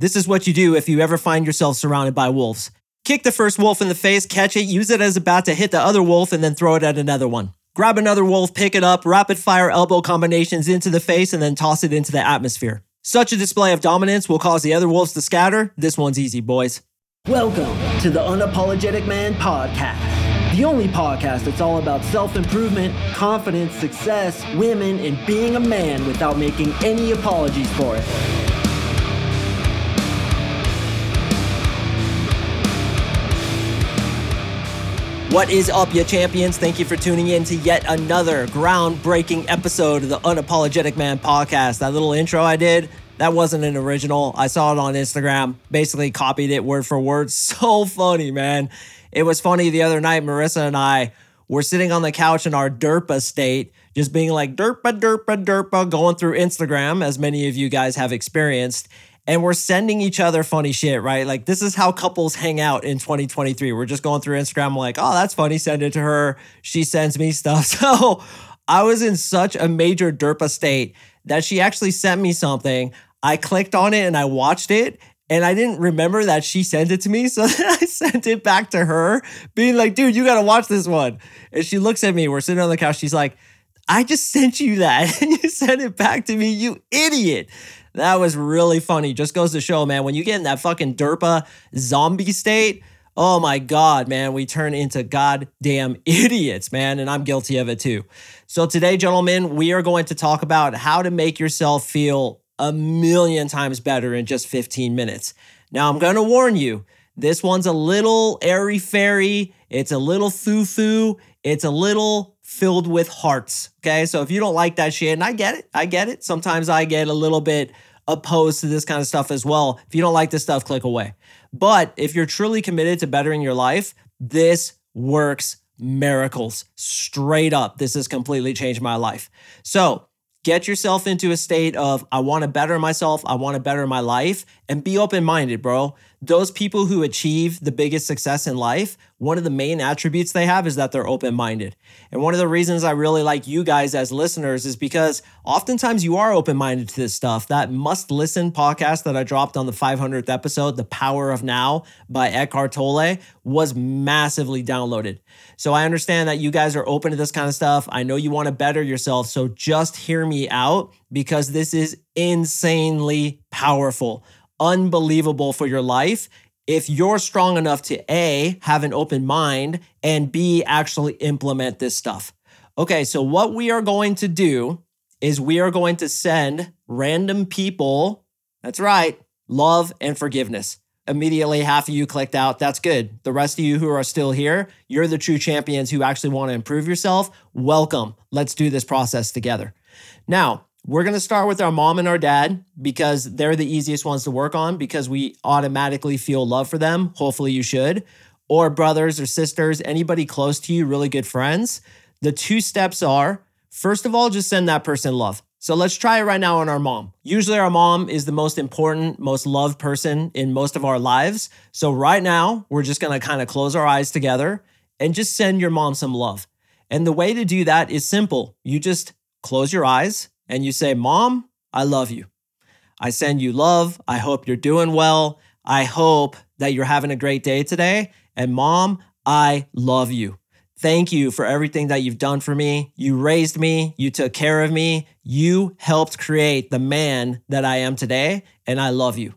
This is what you do if you ever find yourself surrounded by wolves. Kick the first wolf in the face, catch it, use it as a bat to hit the other wolf, and then throw it at another one. Grab another wolf, pick it up, rapid fire elbow combinations into the face, and then toss it into the atmosphere. Such a display of dominance will cause the other wolves to scatter. This one's easy, boys. Welcome to the Unapologetic Man Podcast, the only podcast that's all about self improvement, confidence, success, women, and being a man without making any apologies for it. What is up, you champions? Thank you for tuning in to yet another groundbreaking episode of the Unapologetic Man podcast. That little intro I did, that wasn't an original. I saw it on Instagram, basically copied it word for word. So funny, man. It was funny the other night, Marissa and I were sitting on the couch in our derpa state, just being like derpa, derpa, derpa, going through Instagram, as many of you guys have experienced and we're sending each other funny shit, right? Like this is how couples hang out in 2023. We're just going through Instagram, like, oh, that's funny. Send it to her. She sends me stuff. So I was in such a major derpa state that she actually sent me something. I clicked on it and I watched it. And I didn't remember that she sent it to me. So then I sent it back to her, being like, dude, you got to watch this one. And she looks at me. We're sitting on the couch. She's like, I just sent you that. And you sent it back to me, you idiot. That was really funny. Just goes to show, man, when you get in that fucking derpa zombie state, oh my God, man, we turn into goddamn idiots, man. And I'm guilty of it too. So today, gentlemen, we are going to talk about how to make yourself feel a million times better in just 15 minutes. Now, I'm going to warn you, this one's a little airy fairy. It's a little foo foo. It's a little filled with hearts. Okay. So if you don't like that shit, and I get it, I get it. Sometimes I get a little bit opposed to this kind of stuff as well. If you don't like this stuff, click away. But if you're truly committed to bettering your life, this works miracles straight up. This has completely changed my life. So, get yourself into a state of I want to better myself, I want to better my life, and be open minded, bro. Those people who achieve the biggest success in life, one of the main attributes they have is that they're open minded. And one of the reasons I really like you guys as listeners is because oftentimes you are open minded to this stuff. That must listen podcast that I dropped on the 500th episode, The Power of Now by Eckhart Tolle, was massively downloaded. So I understand that you guys are open to this kind of stuff. I know you want to better yourself. So just hear me out because this is insanely powerful unbelievable for your life if you're strong enough to A, have an open mind, and B, actually implement this stuff. Okay, so what we are going to do is we are going to send random people, that's right, love and forgiveness. Immediately, half of you clicked out. That's good. The rest of you who are still here, you're the true champions who actually want to improve yourself. Welcome. Let's do this process together. Now, we're going to start with our mom and our dad because they're the easiest ones to work on because we automatically feel love for them. Hopefully, you should. Or brothers or sisters, anybody close to you, really good friends. The two steps are first of all, just send that person love. So let's try it right now on our mom. Usually, our mom is the most important, most loved person in most of our lives. So, right now, we're just gonna kind of close our eyes together and just send your mom some love. And the way to do that is simple. You just close your eyes and you say, Mom, I love you. I send you love. I hope you're doing well. I hope that you're having a great day today. And mom, I love you. Thank you for everything that you've done for me. You raised me, you took care of me, you helped create the man that I am today, and I love you.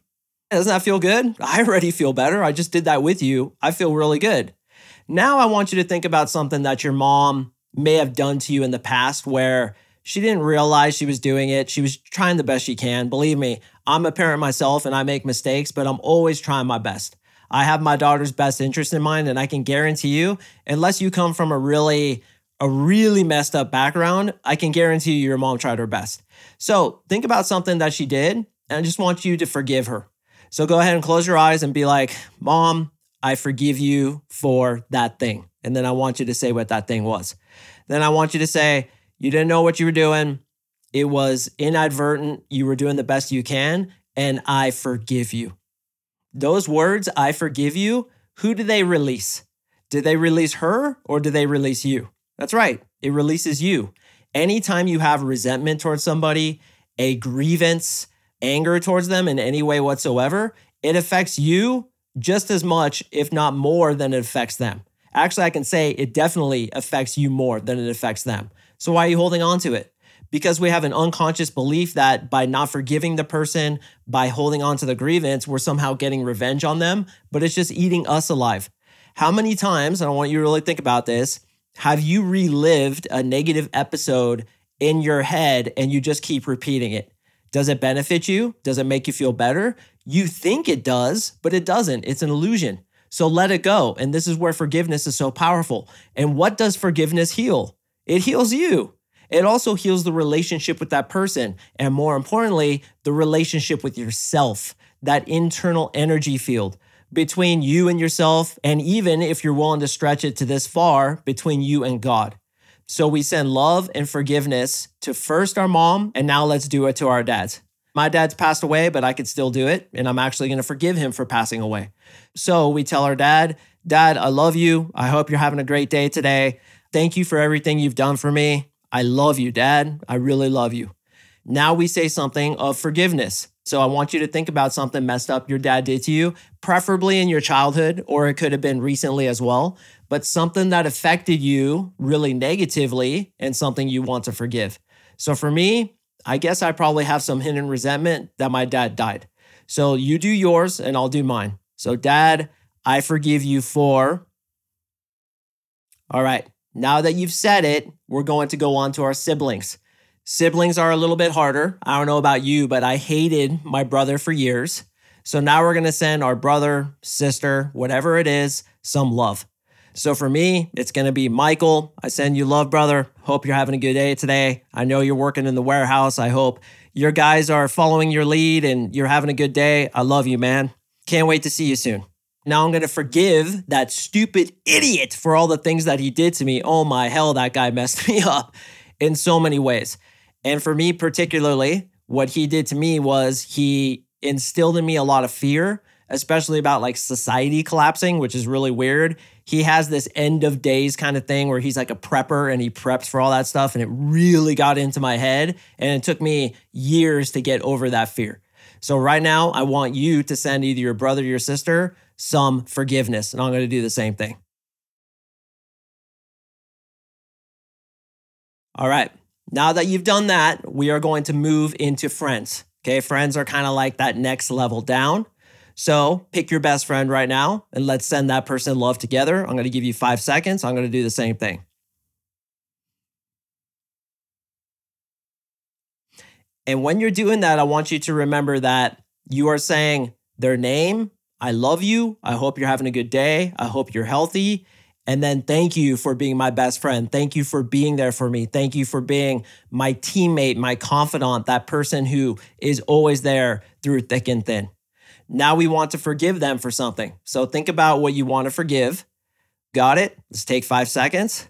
Doesn't that feel good? I already feel better. I just did that with you. I feel really good. Now I want you to think about something that your mom may have done to you in the past where she didn't realize she was doing it. She was trying the best she can. Believe me, I'm a parent myself and I make mistakes, but I'm always trying my best. I have my daughter's best interest in mind, and I can guarantee you, unless you come from a really a really messed up background, I can guarantee you your mom tried her best. So think about something that she did, and I just want you to forgive her. So go ahead and close your eyes and be like, Mom, I forgive you for that thing. And then I want you to say what that thing was. Then I want you to say, you didn't know what you were doing. It was inadvertent. You were doing the best you can, and I forgive you. Those words, I forgive you, who do they release? Did they release her or do they release you? That's right, it releases you. Anytime you have resentment towards somebody, a grievance, anger towards them in any way whatsoever, it affects you just as much, if not more, than it affects them. Actually, I can say it definitely affects you more than it affects them. So why are you holding on to it? Because we have an unconscious belief that by not forgiving the person, by holding on to the grievance, we're somehow getting revenge on them, but it's just eating us alive. How many times, and I want you to really think about this, have you relived a negative episode in your head and you just keep repeating it? Does it benefit you? Does it make you feel better? You think it does, but it doesn't. It's an illusion. So let it go. And this is where forgiveness is so powerful. And what does forgiveness heal? It heals you. It also heals the relationship with that person. And more importantly, the relationship with yourself, that internal energy field between you and yourself. And even if you're willing to stretch it to this far, between you and God. So we send love and forgiveness to first our mom, and now let's do it to our dads. My dad's passed away, but I could still do it. And I'm actually going to forgive him for passing away. So we tell our dad, Dad, I love you. I hope you're having a great day today. Thank you for everything you've done for me. I love you, Dad. I really love you. Now we say something of forgiveness. So I want you to think about something messed up your dad did to you, preferably in your childhood, or it could have been recently as well, but something that affected you really negatively and something you want to forgive. So for me, I guess I probably have some hidden resentment that my dad died. So you do yours and I'll do mine. So, dad, I forgive you for. All right, now that you've said it, we're going to go on to our siblings. Siblings are a little bit harder. I don't know about you, but I hated my brother for years. So now we're going to send our brother, sister, whatever it is, some love. So for me, it's going to be Michael. I send you love, brother. Hope you're having a good day today. I know you're working in the warehouse. I hope your guys are following your lead and you're having a good day. I love you, man. Can't wait to see you soon. Now I'm going to forgive that stupid idiot for all the things that he did to me. Oh my hell, that guy messed me up in so many ways. And for me, particularly, what he did to me was he instilled in me a lot of fear, especially about like society collapsing, which is really weird. He has this end of days kind of thing where he's like a prepper and he preps for all that stuff. And it really got into my head. And it took me years to get over that fear. So, right now, I want you to send either your brother or your sister some forgiveness. And I'm going to do the same thing. All right. Now that you've done that, we are going to move into friends. Okay, friends are kind of like that next level down. So pick your best friend right now and let's send that person love together. I'm going to give you five seconds. I'm going to do the same thing. And when you're doing that, I want you to remember that you are saying their name. I love you. I hope you're having a good day. I hope you're healthy. And then thank you for being my best friend. Thank you for being there for me. Thank you for being my teammate, my confidant, that person who is always there through thick and thin. Now we want to forgive them for something. So think about what you want to forgive. Got it? Let's take five seconds.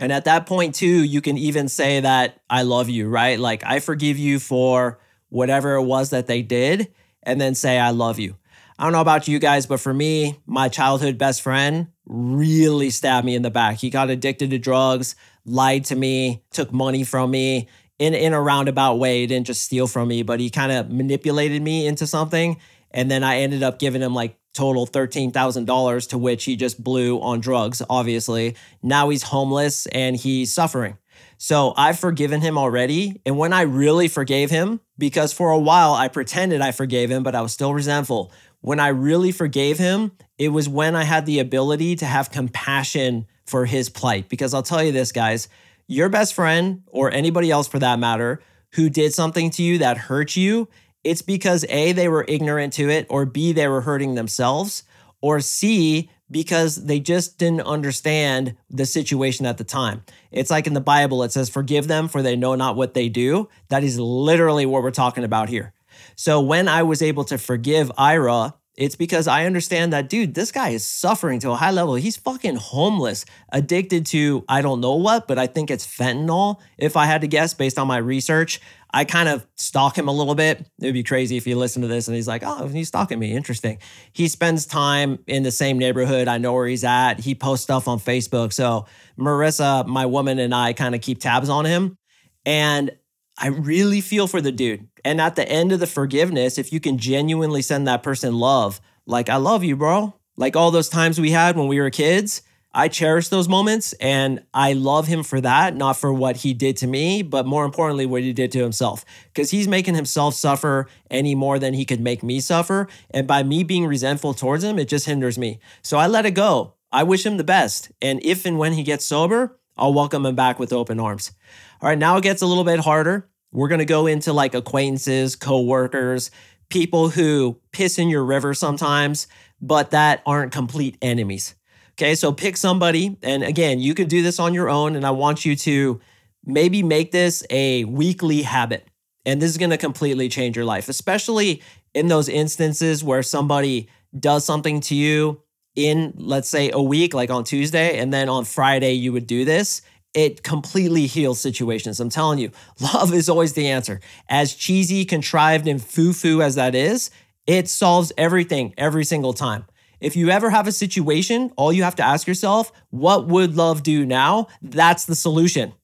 And at that point, too, you can even say that I love you, right? Like, I forgive you for whatever it was that they did and then say, I love you. I don't know about you guys, but for me, my childhood best friend really stabbed me in the back. He got addicted to drugs, lied to me, took money from me in, in a roundabout way. He didn't just steal from me, but he kind of manipulated me into something. And then I ended up giving him like total $13,000 to which he just blew on drugs, obviously. Now he's homeless and he's suffering. So I've forgiven him already. And when I really forgave him, because for a while I pretended I forgave him, but I was still resentful. When I really forgave him, it was when I had the ability to have compassion for his plight. Because I'll tell you this, guys, your best friend, or anybody else for that matter, who did something to you that hurt you, it's because A, they were ignorant to it, or B, they were hurting themselves, or C, because they just didn't understand the situation at the time. It's like in the Bible, it says, Forgive them, for they know not what they do. That is literally what we're talking about here. So when I was able to forgive Ira, It's because I understand that, dude, this guy is suffering to a high level. He's fucking homeless, addicted to I don't know what, but I think it's fentanyl, if I had to guess based on my research. I kind of stalk him a little bit. It would be crazy if you listen to this and he's like, oh, he's stalking me. Interesting. He spends time in the same neighborhood. I know where he's at. He posts stuff on Facebook. So Marissa, my woman, and I kind of keep tabs on him. And I really feel for the dude. And at the end of the forgiveness, if you can genuinely send that person love, like, I love you, bro. Like all those times we had when we were kids, I cherish those moments and I love him for that, not for what he did to me, but more importantly, what he did to himself. Because he's making himself suffer any more than he could make me suffer. And by me being resentful towards him, it just hinders me. So I let it go. I wish him the best. And if and when he gets sober, I'll welcome him back with open arms. All right, now it gets a little bit harder. We're going to go into like acquaintances, coworkers, people who piss in your river sometimes, but that aren't complete enemies. Okay, so pick somebody. And again, you can do this on your own. And I want you to maybe make this a weekly habit. And this is going to completely change your life, especially in those instances where somebody does something to you in, let's say, a week, like on Tuesday, and then on Friday, you would do this it completely heals situations. I'm telling you, love is always the answer. As cheesy, contrived, and foo foo as that is, it solves everything every single time. If you ever have a situation, all you have to ask yourself, what would love do now? That's the solution.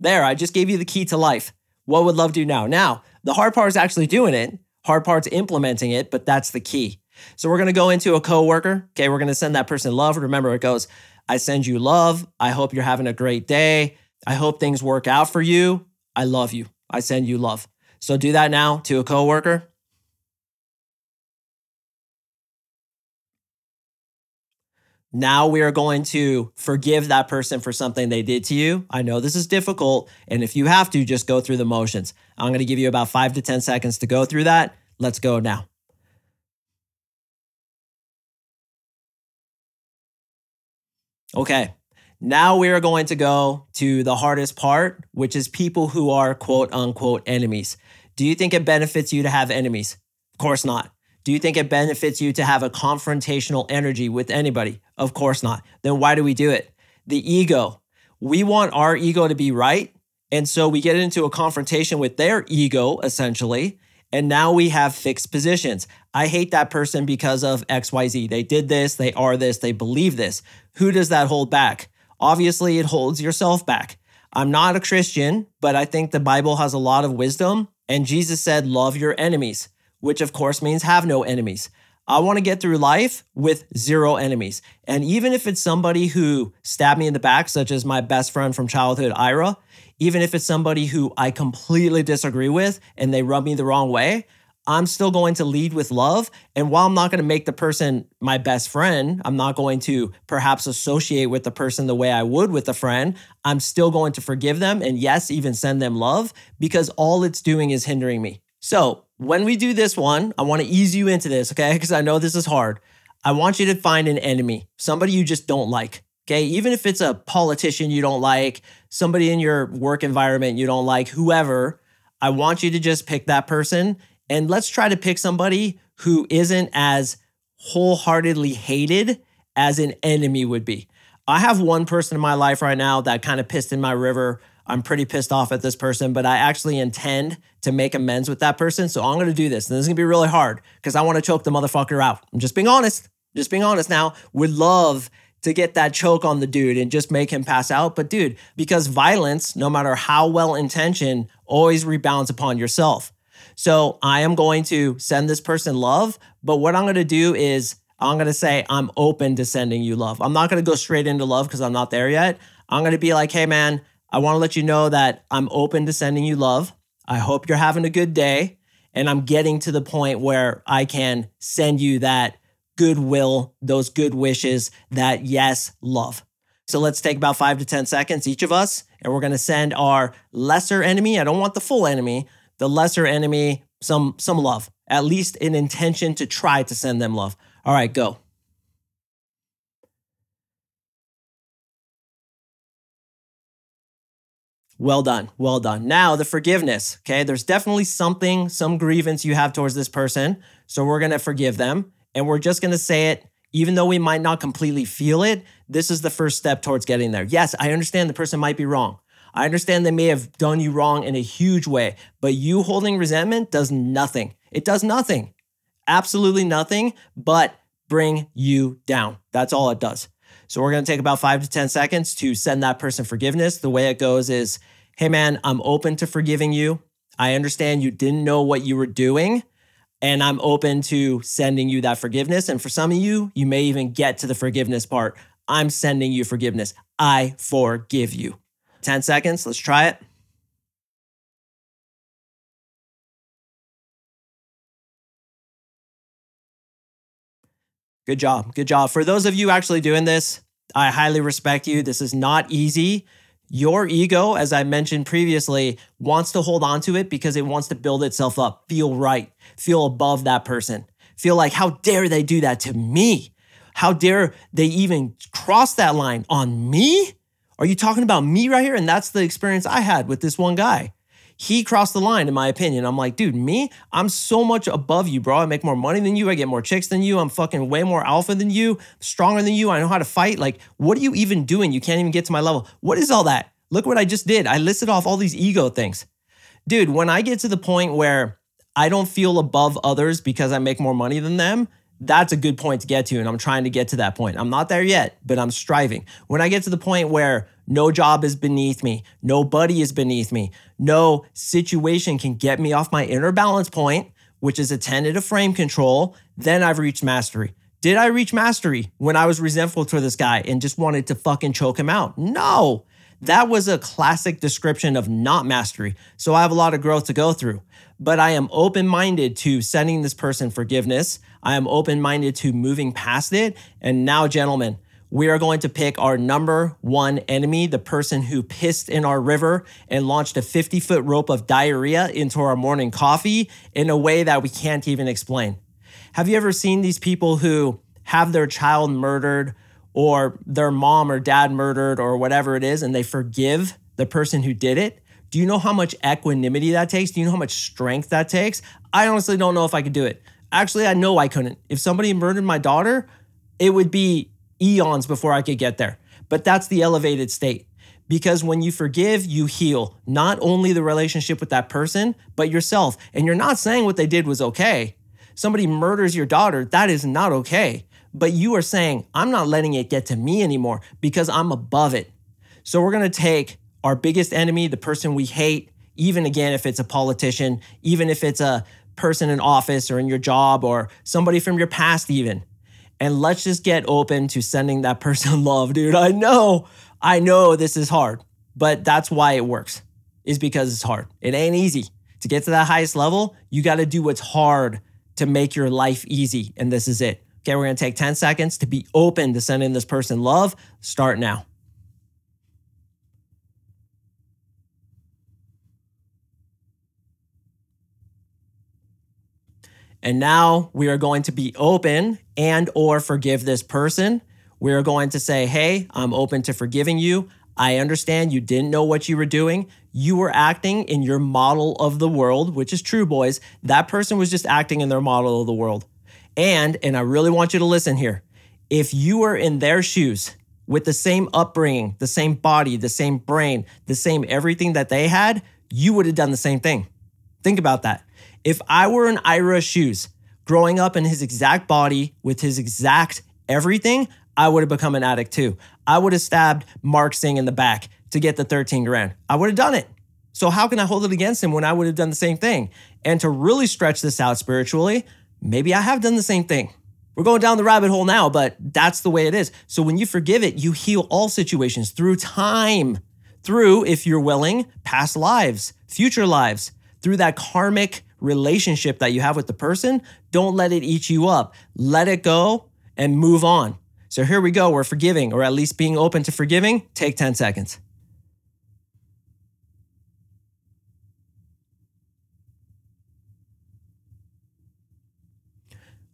There, I just gave you the key to life. What would love do now? Now, the hard part is actually doing it, hard part's implementing it, but that's the key. So we're gonna go into a coworker. Okay, we're gonna send that person love. Remember, it goes, I send you love. I hope you're having a great day. I hope things work out for you. I love you. I send you love. So do that now to a coworker. Now we are going to forgive that person for something they did to you. I know this is difficult. And if you have to, just go through the motions. I'm going to give you about five to 10 seconds to go through that. Let's go now. Okay. Now we are going to go to the hardest part, which is people who are quote unquote enemies. Do you think it benefits you to have enemies? Of course not. Do you think it benefits you to have a confrontational energy with anybody? Of course not. Then why do we do it? The ego. We want our ego to be right. And so we get into a confrontation with their ego, essentially. And now we have fixed positions. I hate that person because of XYZ. They did this, they are this, they believe this. Who does that hold back? Obviously, it holds yourself back. I'm not a Christian, but I think the Bible has a lot of wisdom. And Jesus said, Love your enemies, which of course means have no enemies. I want to get through life with zero enemies. And even if it's somebody who stabbed me in the back, such as my best friend from childhood, Ira, even if it's somebody who I completely disagree with and they rub me the wrong way, I'm still going to lead with love. And while I'm not going to make the person my best friend, I'm not going to perhaps associate with the person the way I would with a friend. I'm still going to forgive them and, yes, even send them love because all it's doing is hindering me. So, when we do this one, I want to ease you into this, okay? Because I know this is hard. I want you to find an enemy, somebody you just don't like. Okay. Even if it's a politician you don't like, somebody in your work environment you don't like, whoever, I want you to just pick that person and let's try to pick somebody who isn't as wholeheartedly hated as an enemy would be. I have one person in my life right now that kind of pissed in my river. I'm pretty pissed off at this person, but I actually intend to make amends with that person. So I'm going to do this. And this is going to be really hard because I want to choke the motherfucker out. I'm just being honest. Just being honest now. Would love to get that choke on the dude and just make him pass out. But dude, because violence, no matter how well intentioned, always rebounds upon yourself. So I am going to send this person love, but what I'm going to do is I'm going to say I'm open to sending you love. I'm not going to go straight into love because I'm not there yet. I'm going to be like, hey man, I want to let you know that I'm open to sending you love. I hope you're having a good day. And I'm getting to the point where I can send you that goodwill, those good wishes, that yes, love. So let's take about five to 10 seconds, each of us, and we're gonna send our lesser enemy. I don't want the full enemy, the lesser enemy some some love, at least an intention to try to send them love. All right, go. Well done. Well done. Now, the forgiveness. Okay. There's definitely something, some grievance you have towards this person. So we're going to forgive them. And we're just going to say it, even though we might not completely feel it, this is the first step towards getting there. Yes, I understand the person might be wrong. I understand they may have done you wrong in a huge way, but you holding resentment does nothing. It does nothing, absolutely nothing, but bring you down. That's all it does. So we're going to take about five to 10 seconds to send that person forgiveness. The way it goes is Hey, man, I'm open to forgiving you. I understand you didn't know what you were doing, and I'm open to sending you that forgiveness. And for some of you, you may even get to the forgiveness part. I'm sending you forgiveness. I forgive you. 10 seconds. Let's try it. Good job. Good job. For those of you actually doing this, I highly respect you. This is not easy. Your ego, as I mentioned previously, wants to hold on to it because it wants to build itself up, feel right, feel above that person, feel like, how dare they do that to me? How dare they even cross that line on me? Are you talking about me right here? And that's the experience I had with this one guy he crossed the line, in my opinion. I'm like, dude, me, I'm so much above you, bro. I make more money than you. I get more chicks than you. I'm fucking way more alpha than you, stronger than you. I know how to fight. Like, what are you even doing? You can't even get to my level. What is all that? Look what I just did. I listed off all these ego things. Dude, when I get to the point where I don't feel above others because I make more money than them, that's a good point to get to. And I'm trying to get to that point. I'm not there yet, but I'm striving. When I get to the point where no job is beneath me, nobody is beneath me, no situation can get me off my inner balance point, which is a tentative frame control, then I've reached mastery. Did I reach mastery when I was resentful to this guy and just wanted to fucking choke him out? No. That was a classic description of not mastery. So I have a lot of growth to go through. But I am open minded to sending this person forgiveness. I am open minded to moving past it. And now, gentlemen, we are going to pick our number one enemy, the person who pissed in our river and launched a 50 foot rope of diarrhea into our morning coffee in a way that we can't even explain. Have you ever seen these people who have their child murdered or their mom or dad murdered or whatever it is and they forgive the person who did it? Do you know how much equanimity that takes? Do you know how much strength that takes? I honestly don't know if I could do it. Actually, I know I couldn't. If somebody murdered my daughter, it would be eons before I could get there. But that's the elevated state. Because when you forgive, you heal not only the relationship with that person, but yourself. And you're not saying what they did was okay. Somebody murders your daughter, that is not okay. But you are saying, I'm not letting it get to me anymore because I'm above it. So we're gonna take our biggest enemy, the person we hate, even again, if it's a politician, even if it's a person in office or in your job or somebody from your past, even and let's just get open to sending that person love, dude. I know, I know this is hard, but that's why it works, is because it's hard. It ain't easy. To get to that highest level, you got to do what's hard to make your life easy. And this is it. Okay, we're gonna take 10 seconds to be open to sending this person love. Start now. And now we are going to be open and or forgive this person. We are going to say, "Hey, I'm open to forgiving you. I understand you didn't know what you were doing. You were acting in your model of the world, which is true, boys. That person was just acting in their model of the world. And and I really want you to listen here. If you were in their shoes with the same upbringing, the same body, the same brain, the same everything that they had, you would have done the same thing. Think about that. If I were in Ira's shoes, growing up in his exact body with his exact everything, I would have become an addict too. I would have stabbed Mark Sing in the back to get the 13 grand. I would have done it. So how can I hold it against him when I would have done the same thing? And to really stretch this out spiritually, maybe I have done the same thing. We're going down the rabbit hole now, but that's the way it is. So when you forgive it, you heal all situations through time, through, if you're willing, past lives, future lives, through that karmic relationship that you have with the person, don't let it eat you up. Let it go and move on. So here we go. We're forgiving, or at least being open to forgiving. Take 10 seconds.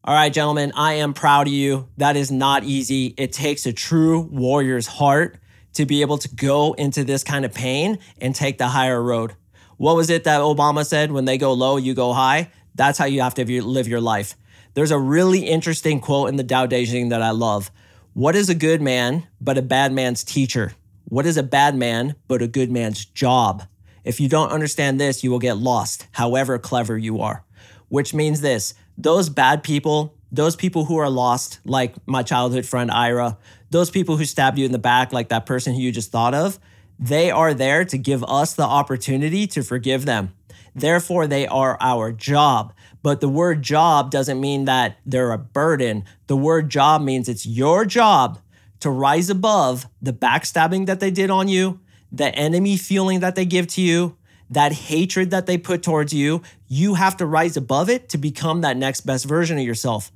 All right, gentlemen, I am proud of you. That is not easy. It takes a true warrior's heart to be able to go into this kind of pain and take the higher road. What was it that Obama said? When they go low, you go high. That's how you have to live your life. There's a really interesting quote in the Tao Te Ching that I love. What is a good man but a bad man's teacher? What is a bad man but a good man's job? If you don't understand this, you will get lost, however clever you are. Which means this those bad people, those people who are lost, like my childhood friend Ira, those people who stabbed you in the back, like that person who you just thought of, they are there to give us the opportunity to forgive them. Therefore, they are our job. But the word job doesn't mean that they're a burden. The word job means it's your job to rise above the backstabbing that they did on you, the enemy feeling that they give to you, that hatred that they put towards you. You have to rise above it to become that next best version of yourself.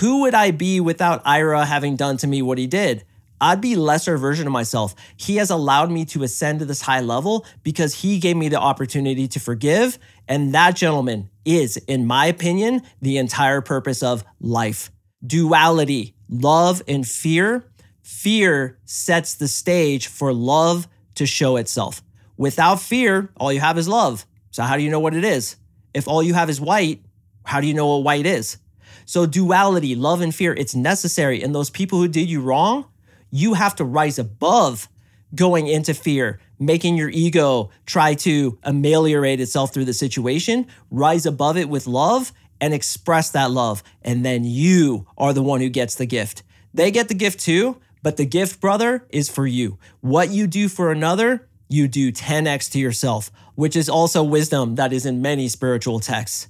Who would I be without Ira having done to me what he did? I'd be lesser version of myself. He has allowed me to ascend to this high level because he gave me the opportunity to forgive. And that gentleman is, in my opinion, the entire purpose of life. Duality, love and fear. Fear sets the stage for love to show itself. Without fear, all you have is love. So, how do you know what it is? If all you have is white, how do you know what white is? So, duality, love and fear, it's necessary. And those people who did you wrong, you have to rise above going into fear, making your ego try to ameliorate itself through the situation, rise above it with love and express that love. And then you are the one who gets the gift. They get the gift too, but the gift, brother, is for you. What you do for another, you do 10x to yourself, which is also wisdom that is in many spiritual texts.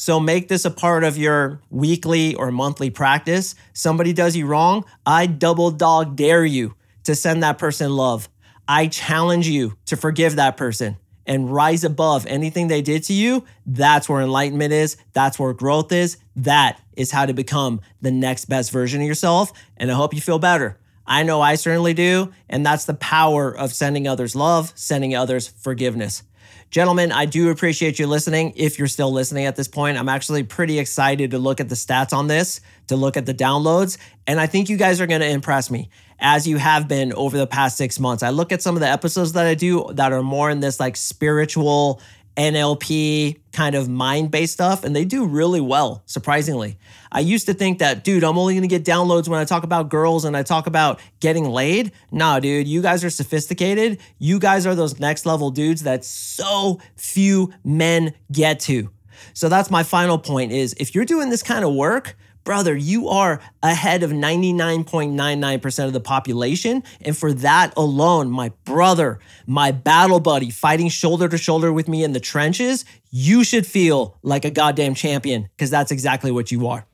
So make this a part of your weekly or monthly practice. Somebody does you wrong, I double dog dare you to send that person love. I challenge you to forgive that person and rise above anything they did to you. That's where enlightenment is. That's where growth is. That is how to become the next best version of yourself. And I hope you feel better. I know I certainly do. And that's the power of sending others love, sending others forgiveness. Gentlemen, I do appreciate you listening. If you're still listening at this point, I'm actually pretty excited to look at the stats on this, to look at the downloads. And I think you guys are going to impress me as you have been over the past six months. I look at some of the episodes that I do that are more in this like spiritual NLP kind of mind based stuff, and they do really well, surprisingly. I used to think that, dude, I'm only gonna get downloads when I talk about girls and I talk about getting laid. Nah, dude, you guys are sophisticated. You guys are those next level dudes that so few men get to. So that's my final point is if you're doing this kind of work, brother, you are ahead of 99.99% of the population. And for that alone, my brother, my battle buddy, fighting shoulder to shoulder with me in the trenches, you should feel like a goddamn champion because that's exactly what you are.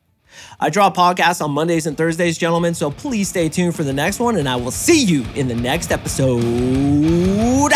I drop podcasts on Mondays and Thursdays, gentlemen, so please stay tuned for the next one, and I will see you in the next episode.